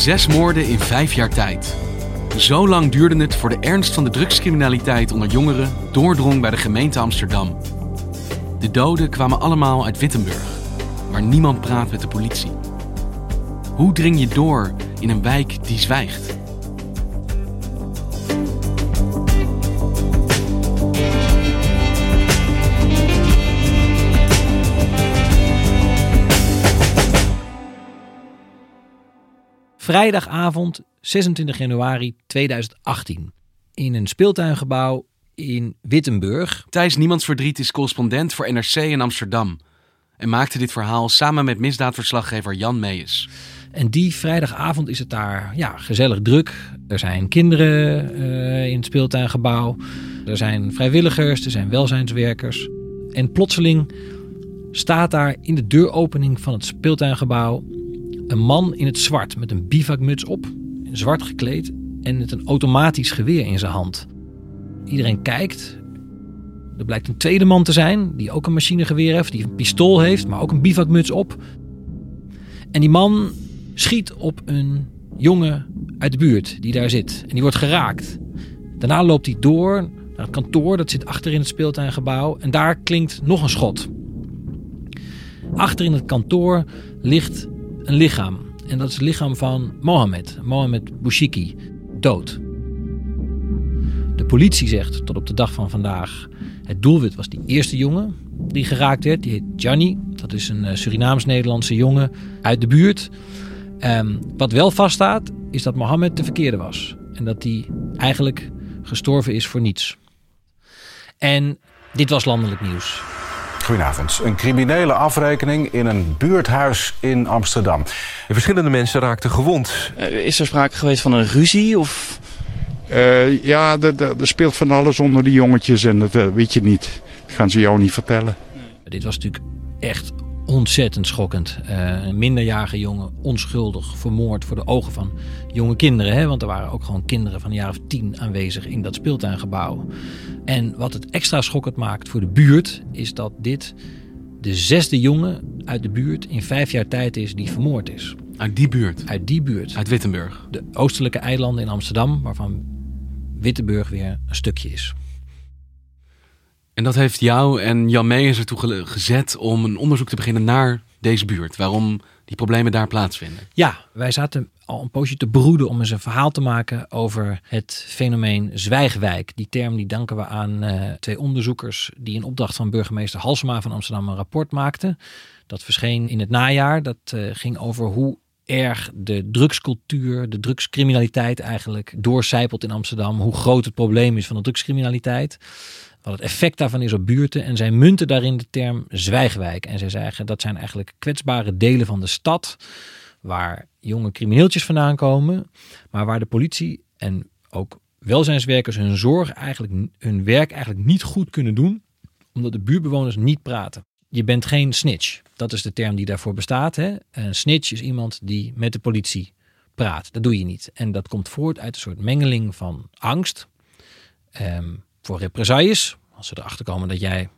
Zes moorden in vijf jaar tijd. Zo lang duurde het voor de ernst van de drugscriminaliteit onder jongeren doordrong bij de gemeente Amsterdam. De doden kwamen allemaal uit Wittenburg, waar niemand praat met de politie. Hoe dring je door in een wijk die zwijgt? Vrijdagavond 26 januari 2018. In een speeltuingebouw in Wittenburg. Thijs Niemands Verdriet is correspondent voor NRC in Amsterdam. En maakte dit verhaal samen met misdaadverslaggever Jan Meijers. En die vrijdagavond is het daar ja, gezellig druk. Er zijn kinderen uh, in het speeltuingebouw. Er zijn vrijwilligers, er zijn welzijnswerkers. En plotseling staat daar in de deuropening van het speeltuingebouw een man in het zwart met een bivakmuts op, zwart gekleed en met een automatisch geweer in zijn hand. Iedereen kijkt. Er blijkt een tweede man te zijn die ook een machinegeweer heeft, die een pistool heeft, maar ook een bivakmuts op. En die man schiet op een jongen uit de buurt die daar zit en die wordt geraakt. Daarna loopt hij door naar het kantoor, dat zit achter in het speeltuingebouw en daar klinkt nog een schot. Achter in het kantoor ligt een lichaam. En dat is het lichaam van Mohammed, Mohammed Bouchiki, dood. De politie zegt tot op de dag van vandaag: het doelwit was die eerste jongen die geraakt werd. Die heet Gianni. Dat is een Surinaams-Nederlandse jongen uit de buurt. Um, wat wel vaststaat, is dat Mohammed de verkeerde was. En dat hij eigenlijk gestorven is voor niets. En dit was landelijk nieuws. Goedenavond. Een criminele afrekening in een buurthuis in Amsterdam. En verschillende mensen raakten gewond. Uh, is er sprake geweest van een ruzie? Of? Uh, ja, er speelt van alles onder die jongetjes en dat uh, weet je niet. Dat gaan ze jou niet vertellen. Dit was natuurlijk echt ontzettend schokkend. een minderjarige jongen, onschuldig, vermoord voor de ogen van jonge kinderen. Hè? Want er waren ook gewoon kinderen van een jaar of tien aanwezig in dat speeltuingebouw. En wat het extra schokkend maakt voor de buurt, is dat dit de zesde jongen uit de buurt in vijf jaar tijd is die vermoord is. Uit die buurt? Uit die buurt. Uit Wittenburg? De oostelijke eilanden in Amsterdam, waarvan Wittenburg weer een stukje is. En dat heeft jou en Jan Meijers ertoe gezet om een onderzoek te beginnen naar deze buurt. Waarom die problemen daar plaatsvinden. Ja, wij zaten al een poosje te broeden om eens een verhaal te maken over het fenomeen zwijgwijk. Die term die danken we aan uh, twee onderzoekers die in opdracht van burgemeester Halsema van Amsterdam een rapport maakten. Dat verscheen in het najaar. Dat uh, ging over hoe erg de drugscultuur, de drugscriminaliteit eigenlijk doorcijpelt in Amsterdam. Hoe groot het probleem is van de drugscriminaliteit. Wat het effect daarvan is op buurten. En zij munten daarin de term zwijgwijk. En zij zeggen dat zijn eigenlijk kwetsbare delen van de stad. Waar jonge crimineeltjes vandaan komen. Maar waar de politie en ook welzijnswerkers hun zorg eigenlijk, hun werk eigenlijk niet goed kunnen doen. Omdat de buurtbewoners niet praten. Je bent geen snitch. Dat is de term die daarvoor bestaat. Hè? Een snitch is iemand die met de politie praat. Dat doe je niet. En dat komt voort uit een soort mengeling van angst. Um, voor represailles. Als ze erachter komen dat jij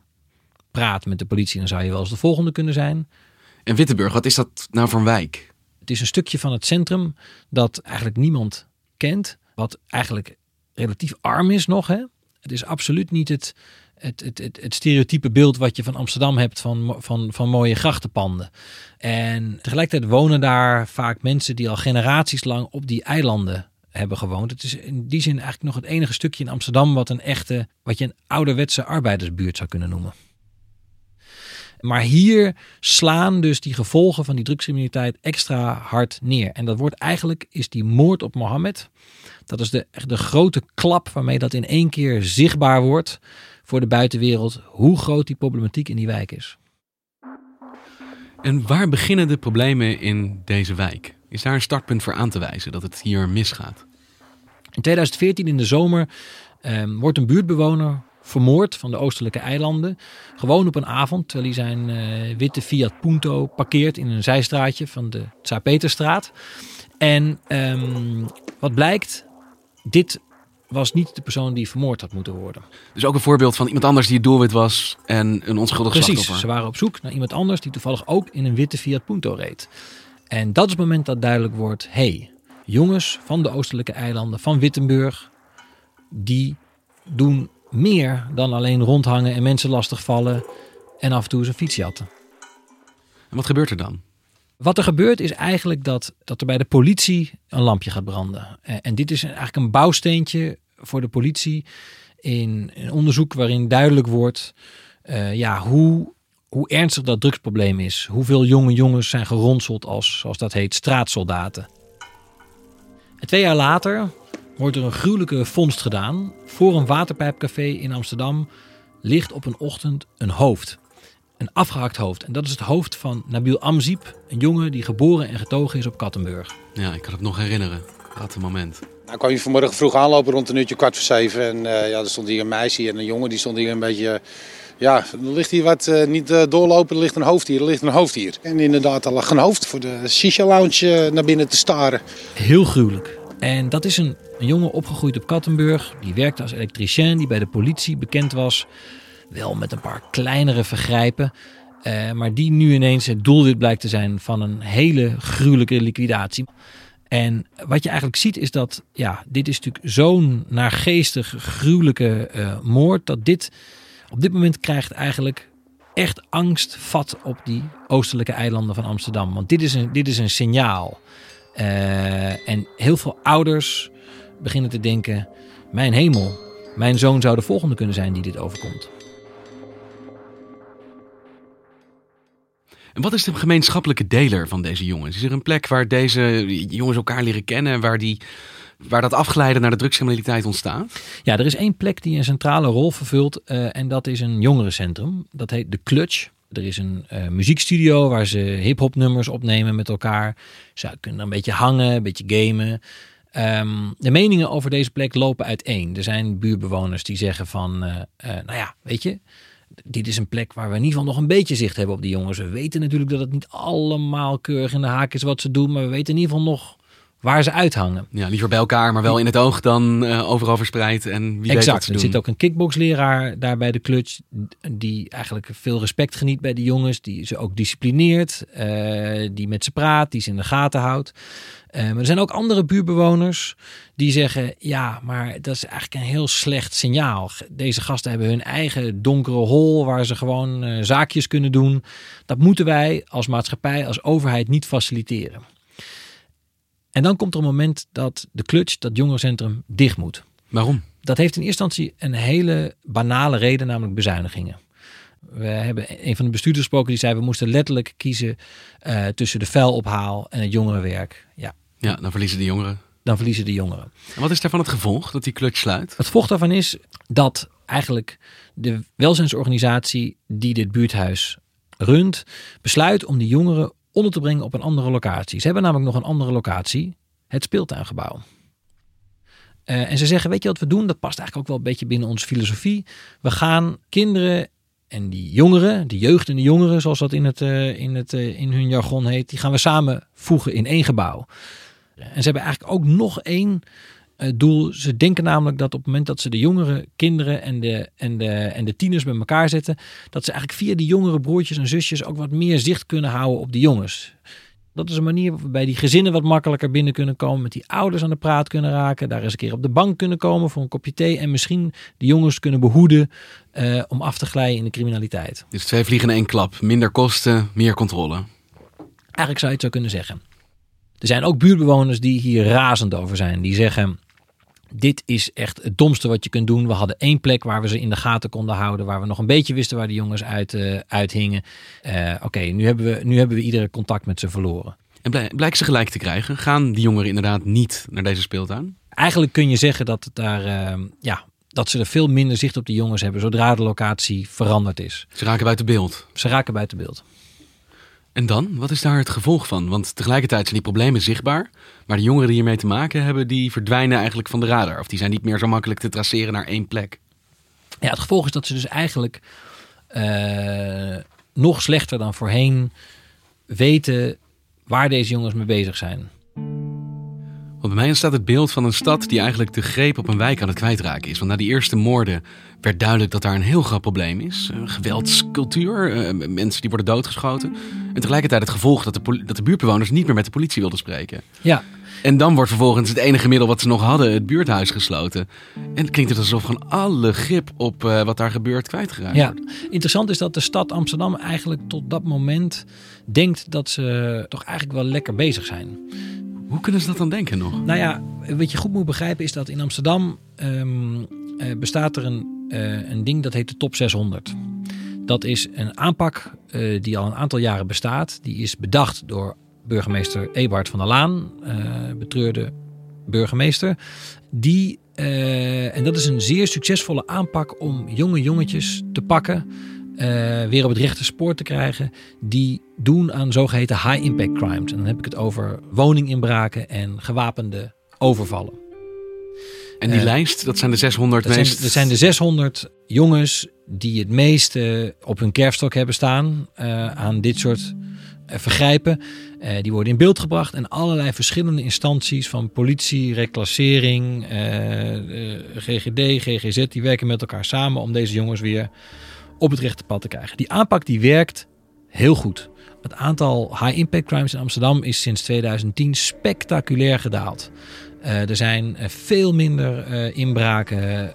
praat met de politie, dan zou je wel eens de volgende kunnen zijn. En Wittenburg, wat is dat nou voor een wijk? Het is een stukje van het centrum dat eigenlijk niemand kent. Wat eigenlijk relatief arm is nog. Hè? Het is absoluut niet het, het, het, het, het stereotype beeld wat je van Amsterdam hebt van, van, van mooie grachtenpanden. En tegelijkertijd wonen daar vaak mensen die al generaties lang op die eilanden hebben gewoond. Het is in die zin eigenlijk nog het enige stukje in Amsterdam wat een echte, wat je een ouderwetse arbeidersbuurt zou kunnen noemen. Maar hier slaan dus die gevolgen van die drugscriminaliteit extra hard neer. En dat wordt eigenlijk, is die moord op Mohammed. Dat is de, de grote klap waarmee dat in één keer zichtbaar wordt voor de buitenwereld. Hoe groot die problematiek in die wijk is. En waar beginnen de problemen in deze wijk? Is daar een startpunt voor aan te wijzen dat het hier misgaat? In 2014 in de zomer ehm, wordt een buurtbewoner vermoord van de oostelijke eilanden. Gewoon op een avond, terwijl hij zijn uh, witte Fiat Punto parkeert in een zijstraatje van de Tsaar-Peterstraat. En um, wat blijkt, dit was niet de persoon die vermoord had moeten worden. Dus ook een voorbeeld van iemand anders die het doelwit was en een onschuldig Precies, slachtoffer. ze waren op zoek naar iemand anders die toevallig ook in een witte Fiat Punto reed. En dat is het moment dat duidelijk wordt, hey, jongens van de oostelijke eilanden, van Wittenburg, die doen meer dan alleen rondhangen en mensen lastigvallen en af en toe eens een fiets jatten. En wat gebeurt er dan? Wat er gebeurt is eigenlijk dat, dat er bij de politie een lampje gaat branden. En dit is eigenlijk een bouwsteentje voor de politie in een onderzoek waarin duidelijk wordt uh, ja, hoe, hoe ernstig dat drugsprobleem is. Hoeveel jonge jongens zijn geronseld als, zoals dat heet, straatsoldaten. En twee jaar later wordt er een gruwelijke vondst gedaan. Voor een waterpijpcafé in Amsterdam ligt op een ochtend een hoofd. Een afgehakt hoofd. En dat is het hoofd van Nabil Amziep, een jongen die geboren en getogen is op Kattenburg. Ja, ik kan het nog herinneren. Dat moment. Nou kwam je vanmorgen vroeg aanlopen rond een uurtje kwart voor zeven. En uh, ja, er stond hier een meisje en een jongen die stond hier een beetje... Ja, er ligt hier wat uh, niet uh, doorlopen, er ligt een hoofd hier, er ligt een hoofd hier. En inderdaad, er lag een hoofd voor de shisha lounge naar binnen te staren. Heel gruwelijk. En dat is een, jongen opgegroeid op Kattenburg. Die werkte als elektricien, die bij de politie bekend was. Wel met een paar kleinere vergrijpen. Maar die nu ineens het doelwit blijkt te zijn van een hele gruwelijke liquidatie. En wat je eigenlijk ziet is dat, ja, dit is natuurlijk zo'n naargeestig, gruwelijke moord. Dat dit op dit moment krijgt eigenlijk echt angst vat op die oostelijke eilanden van Amsterdam. Want dit is een, dit is een signaal. Uh, en heel veel ouders beginnen te denken: Mijn hemel, mijn zoon zou de volgende kunnen zijn die dit overkomt. En wat is de gemeenschappelijke deler van deze jongens? Is er een plek waar deze jongens elkaar leren kennen, waar, die, waar dat afgeleiden naar de drugscriminaliteit ontstaat? Ja, er is één plek die een centrale rol vervult uh, en dat is een jongerencentrum. Dat heet de Clutch. Er is een uh, muziekstudio waar ze hip-hop opnemen met elkaar. Ze kunnen een beetje hangen, een beetje gamen. Um, de meningen over deze plek lopen uiteen. Er zijn buurbewoners die zeggen van, uh, nou ja, weet je, dit is een plek waar we in ieder geval nog een beetje zicht hebben op die jongens. We weten natuurlijk dat het niet allemaal keurig in de haak is wat ze doen, maar we weten in ieder geval nog waar ze uithangen. Ja, liever bij elkaar, maar wel in het oog dan uh, overal verspreid. En wie exact. weet wat ze er doen. zit ook een kickboxleraar daar bij de clutch die eigenlijk veel respect geniet bij de jongens, die ze ook disciplineert, uh, die met ze praat, die ze in de gaten houdt. Uh, maar er zijn ook andere buurtbewoners die zeggen: ja, maar dat is eigenlijk een heel slecht signaal. Deze gasten hebben hun eigen donkere hol waar ze gewoon zaakjes kunnen doen. Dat moeten wij als maatschappij, als overheid niet faciliteren. En dan komt er een moment dat de clutch, dat jongerencentrum, dicht moet. Waarom? Dat heeft in eerste instantie een hele banale reden, namelijk bezuinigingen. We hebben een van de bestuurders gesproken die zei: we moesten letterlijk kiezen uh, tussen de vuilophaal en het jongerenwerk. Ja. ja, dan verliezen de jongeren. Dan verliezen de jongeren. En wat is daarvan het gevolg dat die clutch sluit? Het gevolg daarvan is dat eigenlijk de welzijnsorganisatie die dit buurthuis runt, besluit om die jongeren onder te brengen op een andere locatie. Ze hebben namelijk nog een andere locatie, het speeltuingebouw. Uh, en ze zeggen, weet je wat we doen? Dat past eigenlijk ook wel een beetje binnen onze filosofie. We gaan kinderen en die jongeren, die jeugd en de jongeren, zoals dat in, het, uh, in, het, uh, in hun jargon heet, die gaan we samen voegen in één gebouw. En ze hebben eigenlijk ook nog één doel. Ze denken namelijk dat op het moment dat ze de jongere kinderen en de, en, de, en de tieners bij elkaar zetten, dat ze eigenlijk via die jongere broertjes en zusjes ook wat meer zicht kunnen houden op die jongens. Dat is een manier waarbij die gezinnen wat makkelijker binnen kunnen komen, met die ouders aan de praat kunnen raken, daar eens een keer op de bank kunnen komen voor een kopje thee en misschien de jongens kunnen behoeden uh, om af te glijden in de criminaliteit. Dus twee vliegen in één klap. Minder kosten, meer controle. Eigenlijk zou je het zo kunnen zeggen. Er zijn ook buurtbewoners die hier razend over zijn. Die zeggen, dit is echt het domste wat je kunt doen. We hadden één plek waar we ze in de gaten konden houden. Waar we nog een beetje wisten waar de jongens uit, uh, uithingen. Uh, Oké, okay, nu, hebben we, nu hebben we iedere contact met ze verloren. En blijk, blijken ze gelijk te krijgen? Gaan die jongeren inderdaad niet naar deze speeltuin? Eigenlijk kun je zeggen dat, het daar, uh, ja, dat ze er veel minder zicht op die jongens hebben zodra de locatie veranderd is. Ze raken buiten beeld. Ze raken buiten beeld. En dan? Wat is daar het gevolg van? Want tegelijkertijd zijn die problemen zichtbaar. Maar de jongeren die hiermee te maken hebben, die verdwijnen eigenlijk van de radar. Of die zijn niet meer zo makkelijk te traceren naar één plek. Ja, het gevolg is dat ze dus eigenlijk uh, nog slechter dan voorheen weten waar deze jongens mee bezig zijn. Want bij mij ontstaat het beeld van een stad die eigenlijk de greep op een wijk aan het kwijtraken is. Want na die eerste moorden werd duidelijk dat daar een heel groot probleem is. Uh, geweldscultuur, uh, mensen die worden doodgeschoten. En tegelijkertijd het gevolg dat de, dat de buurtbewoners niet meer met de politie wilden spreken. Ja. En dan wordt vervolgens het enige middel wat ze nog hadden, het buurthuis gesloten. En het klinkt het alsof gewoon alle grip op uh, wat daar gebeurt kwijtgeraakt ja. wordt. Interessant is dat de stad Amsterdam eigenlijk tot dat moment denkt dat ze toch eigenlijk wel lekker bezig zijn. Hoe kunnen ze dat dan denken nog? Nou ja, wat je goed moet begrijpen is dat in Amsterdam um, uh, bestaat er een, uh, een ding dat heet de Top 600. Dat is een aanpak uh, die al een aantal jaren bestaat. Die is bedacht door burgemeester Eberhard van der Laan, betreurde burgemeester. Die, en dat is een zeer succesvolle aanpak om jonge jongetjes te pakken. Uh, weer op het rechte spoor te krijgen. Die doen aan zogeheten high impact crimes. En dan heb ik het over woninginbraken en gewapende overvallen. En die uh, lijst, dat zijn de 600 dat meest... Zijn, dat zijn de 600 jongens die het meeste op hun kerfstok hebben staan uh, aan dit soort vergrijpen. die worden in beeld gebracht en allerlei verschillende instanties van politie, reclassering, GGD, GGZ, die werken met elkaar samen om deze jongens weer op het rechte pad te krijgen. Die aanpak die werkt heel goed. Het aantal high-impact crimes in Amsterdam is sinds 2010 spectaculair gedaald. Uh, er zijn uh, veel minder uh, inbraken,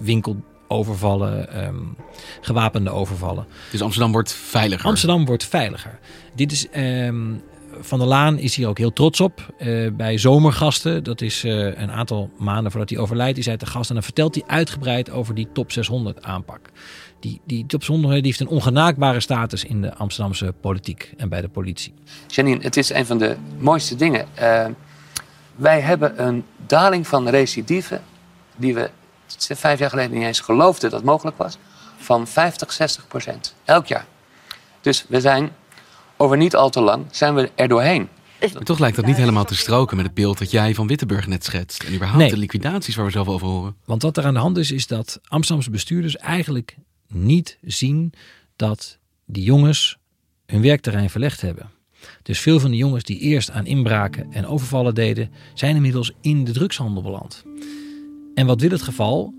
winkelovervallen, um, gewapende overvallen. Dus Amsterdam wordt veiliger? Amsterdam wordt veiliger. Dit is... Um, van der Laan is hier ook heel trots op. Uh, bij Zomergasten, dat is uh, een aantal maanden voordat hij overlijdt, is hij te gast. En dan vertelt hij uitgebreid over die top 600 aanpak. Die, die top 600 die heeft een ongenaakbare status in de Amsterdamse politiek en bij de politie. Janine, het is een van de mooiste dingen. Uh, wij hebben een daling van recidive die we vijf jaar geleden niet eens geloofden dat mogelijk was. Van 50, 60 procent. Elk jaar. Dus we zijn over niet al te lang zijn we er doorheen. Maar toch lijkt dat niet helemaal te stroken met het beeld dat jij van Wittenburg net schetst. En überhaupt nee. de liquidaties waar we zelf over horen. Want wat er aan de hand is, is dat Amsterdamse bestuurders eigenlijk niet zien dat die jongens hun werkterrein verlegd hebben. Dus veel van de jongens die eerst aan inbraken en overvallen deden, zijn inmiddels in de drugshandel beland. En wat wil het geval?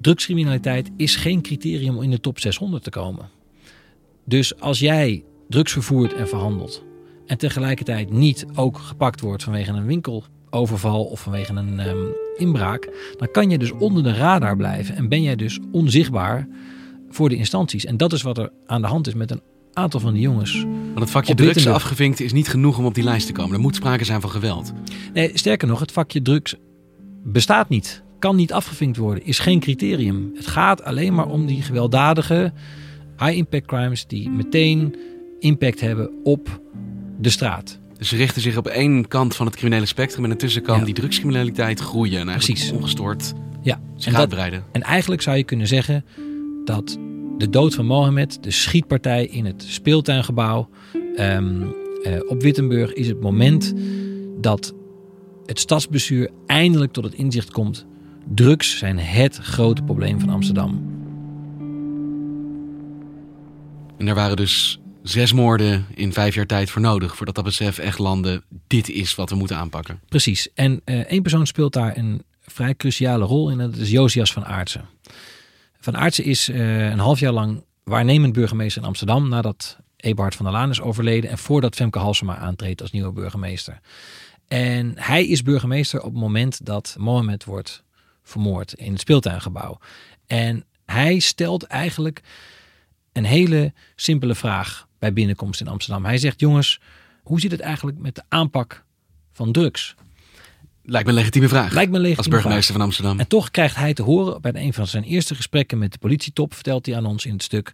Drugscriminaliteit is geen criterium om in de top 600 te komen. Dus als jij drugs vervoert en verhandelt. En tegelijkertijd niet ook gepakt wordt vanwege een winkeloverval of vanwege een um, inbraak. Dan kan je dus onder de radar blijven en ben jij dus onzichtbaar voor de instanties. En dat is wat er aan de hand is met een aantal van die jongens. Want het vakje drugs afgevinkt is niet genoeg om op die lijst te komen. Er moet sprake zijn van geweld. Nee, sterker nog, het vakje drugs bestaat niet. Kan niet afgevinkt worden. Is geen criterium. Het gaat alleen maar om die gewelddadige high impact crimes die meteen impact hebben op de straat. Dus ze richten zich op één kant van het criminele spectrum en tussenkant Ja. die drugscriminaliteit groeien. En eigenlijk Precies. ongestoord Ja, zich en, dat, uitbreiden. en eigenlijk zou je kunnen zeggen dat de dood van Mohammed, de schietpartij in het speeltuingebouw ehm, eh, op Wittenburg, is het moment dat het stadsbestuur eindelijk tot het inzicht komt. Drugs zijn het grote probleem van Amsterdam. En daar waren dus zes moorden in vijf jaar tijd voor nodig. Voordat dat besef echt landde. Dit is wat we moeten aanpakken. Precies. En eh, één persoon speelt daar een vrij cruciale rol in. Dat is Josias van Aartsen. Van Aartsen is eh, een half jaar lang waarnemend burgemeester in Amsterdam. Nadat Eberhard van der Laan is overleden. En voordat Femke Halsema aantreedt als nieuwe burgemeester. En hij is burgemeester op het moment dat Mohammed wordt vermoord in het speeltuingebouw. En hij stelt eigenlijk een hele simpele vraag bij binnenkomst in Amsterdam. Hij zegt: Jongens, hoe zit het eigenlijk met de aanpak van drugs? Lijkt me een legitieme vraag. Lijkt me een legitieme Als burgemeester vraag. van Amsterdam. En toch krijgt hij te horen bij een van zijn eerste gesprekken met de politietop, vertelt hij aan ons in het stuk,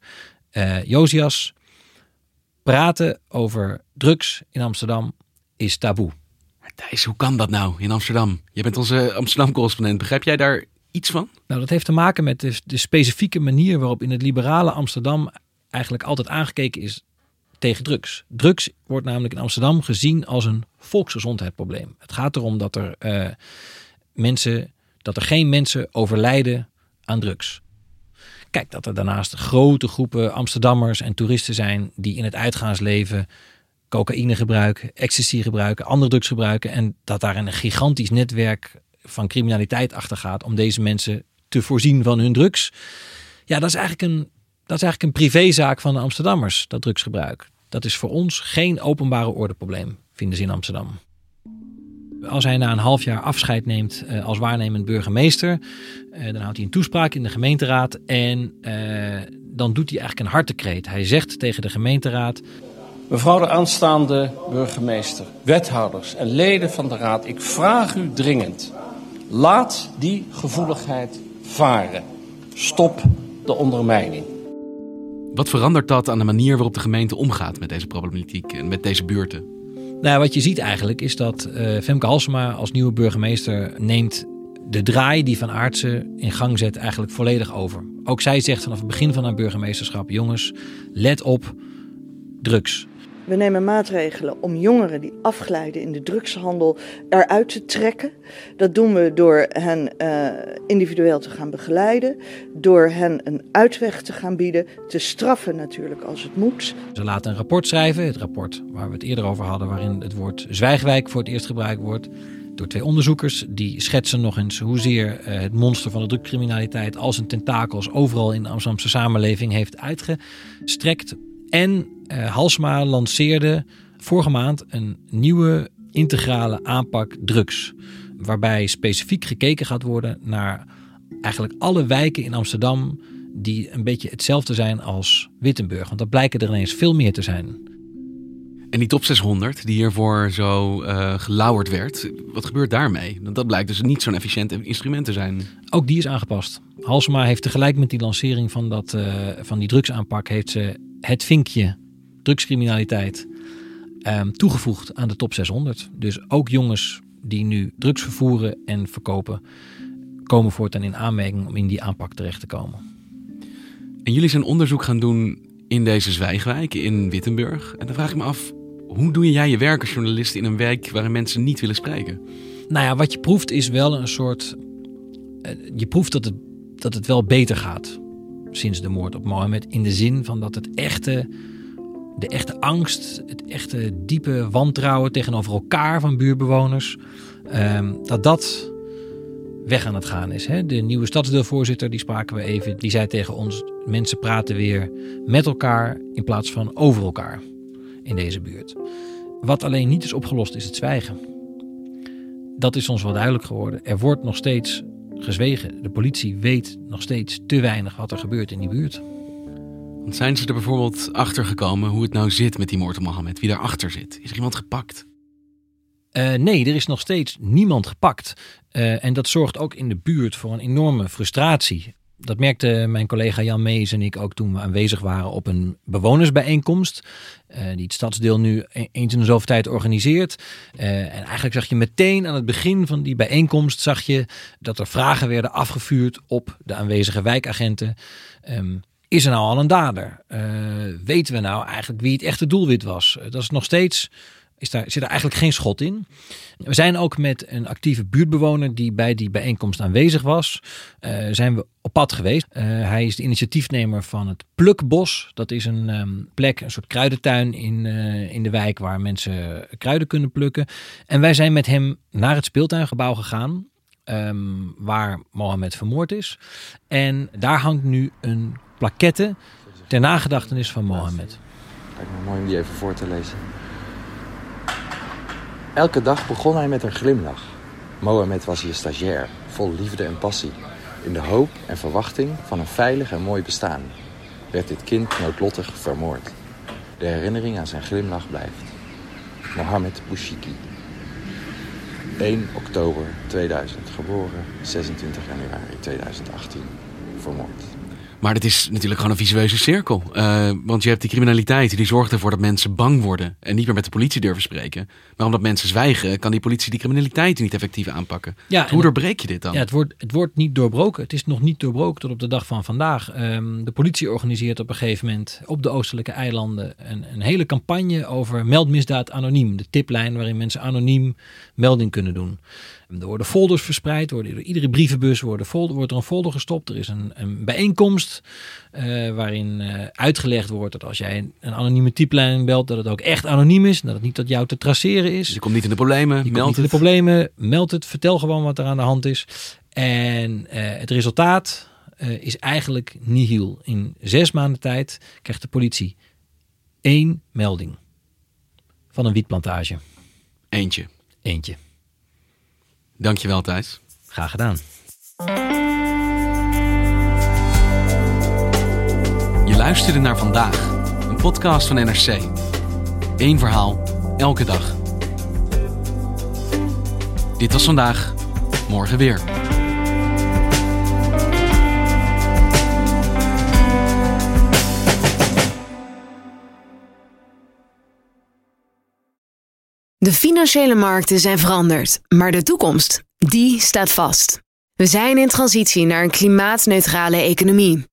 eh Josias, praten over drugs in Amsterdam is taboe. Thijs, hoe kan dat nou in Amsterdam? Je bent onze Amsterdam-correspondent. Begrijp jij daar iets van? Nou, dat heeft te maken met de, de specifieke manier waarop in het liberale Amsterdam eigenlijk altijd aangekeken is tegen drugs. Drugs wordt namelijk in Amsterdam gezien als een volksgezondheidsprobleem. Het gaat erom dat er eh, mensen, dat er geen mensen overlijden aan drugs. Kijk, dat er daarnaast grote groepen Amsterdammers en toeristen zijn die in het uitgaansleven cocaïne gebruiken, ecstasy gebruiken, andere drugs gebruiken. En dat daar een gigantisch netwerk van criminaliteit achter gaat om deze mensen te voorzien van hun drugs. Ja, dat is eigenlijk een, dat is eigenlijk een privézaak van de Amsterdammers, dat drugsgebruik. Dat is voor ons geen openbare ordeprobleem, vinden ze in Amsterdam. Als hij na een half jaar afscheid neemt eh, als waarnemend burgemeester, eh, dan houdt hij een toespraak in de gemeenteraad en eh, dan doet hij eigenlijk een hartekreet. Hij zegt tegen de gemeenteraad: Mevrouw de aanstaande burgemeester, wethouders en leden van de raad, ik vraag u dringend. Laat die gevoeligheid varen. Stop de ondermijning. Wat verandert dat aan de manier waarop de gemeente omgaat met deze problematiek en met deze buurten? Nou, wat je ziet eigenlijk is dat eh, Femke Halsema als nieuwe burgemeester neemt de draai die Van Aartsen in gang zet eigenlijk volledig over. Ook zij zegt vanaf het begin van haar burgemeesterschap, jongens, let op drugs. We nemen maatregelen om jongeren die afglijden in de drugshandel eruit te trekken. Dat doen we door hen uh, individueel te gaan begeleiden, door hen een uitweg te gaan bieden, te straffen natuurlijk als het moet. Ze laten een rapport schrijven, het rapport waar we het eerder over hadden, waarin het woord Zwijgwijk voor het eerst gebruikt wordt. Door twee onderzoekers die schetsen nog eens hoezeer uh, het monster van de drugcriminaliteit als een tentakels overal in de Amsterdamse samenleving heeft uitgestrekt. En uh, Halsma lanceerde vorige maand een nieuwe integrale aanpak drugs. Waarbij specifiek gekeken gaat worden naar eigenlijk alle wijken in Amsterdam die een beetje hetzelfde zijn als Wittenburg. Want dat blijken er ineens veel meer te zijn. En die top 600 die hiervoor zo uh, gelauwerd werd, wat gebeurt daarmee? Dat blijkt dus niet zo'n efficiënt instrument te zijn. Ook die is aangepast. Halsema heeft tegelijk met die lancering van, dat, uh, van die drugsaanpak... heeft ze het vinkje drugscriminaliteit um, toegevoegd aan de top 600. Dus ook jongens die nu drugs vervoeren en verkopen... komen voortaan in aanmerking om in die aanpak terecht te komen. En jullie zijn onderzoek gaan doen in deze zwijgwijk in Wittenburg. En dan vraag ik me af, hoe doe jij je werk als journalist in een wijk waarin mensen niet willen spreken? Nou ja, wat je proeft is wel een soort. Je proeft dat het, dat het wel beter gaat sinds de moord op Mohammed. In de zin van dat het echte, de echte angst, het echte diepe wantrouwen tegenover elkaar van buurtbewoners, um, dat dat weg aan het gaan is. Hè? De nieuwe stadsdeelvoorzitter, die spraken we even, die zei tegen ons: mensen praten weer met elkaar in plaats van over elkaar in deze buurt. Wat alleen niet is opgelost is het zwijgen. Dat is ons wel duidelijk geworden. Er wordt nog steeds gezwegen. De politie weet nog steeds te weinig wat er gebeurt in die buurt. Zijn ze er bijvoorbeeld achter gekomen hoe het nou zit met die moord op Mohammed? Wie daarachter zit? Is er iemand gepakt? Uh, nee, er is nog steeds niemand gepakt. Uh, en dat zorgt ook in de buurt voor een enorme frustratie. Dat merkte mijn collega Jan Mees en ik ook toen we aanwezig waren op een bewonersbijeenkomst. Uh, die het stadsdeel nu eens in de zoveel tijd organiseert. En eigenlijk zag je meteen aan het begin van die bijeenkomst zag je dat er vragen werden afgevuurd op de aanwezige wijkagenten. Um, is er nou al een dader? Uh, weten we nou eigenlijk wie het echte doelwit was? dat is nog steeds is daar, zit er eigenlijk geen schot in. We zijn ook met een actieve buurtbewoner die bij die bijeenkomst aanwezig was, uh, zijn we op pad geweest. Hij is de initiatiefnemer van het Plukbos. Dat is een um, plek, een soort kruidentuin in, in de wijk waar mensen kruiden kunnen plukken. En wij zijn met hem naar het speeltuingebouw gegaan. Um, waar Mohammed vermoord is. En daar hangt nu een plaquette ter nagedachtenis van Mohammed. Kijk, mooi om die even voor te lezen. Elke dag begon hij met een glimlach. Mohamed was hier stagiair, vol liefde en passie. In de hoop en verwachting van een veilig en mooi bestaan werd dit kind noodlottig vermoord. De herinnering aan zijn glimlach blijft. Mohamed Bouchiki. 1 oktober 2000 geboren, 26 januari 2018 vermoord. Maar het is natuurlijk gewoon een visueuze cirkel. Uh, want je hebt die criminaliteit die zorgt ervoor dat mensen bang worden en niet meer met de politie durven spreken. Maar omdat mensen zwijgen, kan die politie die criminaliteit niet effectief aanpakken. Ja, Hoe doorbreek je dit dan? Ja, het wordt, het wordt niet doorbroken. Het is nog niet doorbroken tot op de dag van vandaag. Um, de politie organiseert op een gegeven moment op de oostelijke eilanden een, een hele campagne over meldmisdaad anoniem. De tiplijn waarin mensen anoniem melding kunnen doen. Er worden folders verspreid, worden door iedere brievenbus worden folder, wordt er een folder gestopt. Er is een, een bijeenkomst uh, waarin uh, uitgelegd wordt dat als jij een, een anonieme typelijn belt, dat het ook echt anoniem is. Dat het niet tot jou te traceren is. je komt niet in de problemen, je meld niet het. in de problemen, meld het, vertel gewoon wat er aan de hand is. En uh, het resultaat is eigenlijk nihil. In zes maanden tijd krijgt de politie één melding van een wietplantage. Eentje. Eentje. Dankjewel Thijs. Graag gedaan. Luisterde naar vandaag, een podcast van NRC. Eén verhaal, elke dag. Dit was vandaag, morgen weer. De financiële markten zijn veranderd, maar de toekomst, die staat vast. We zijn in transitie naar een klimaatneutrale economie.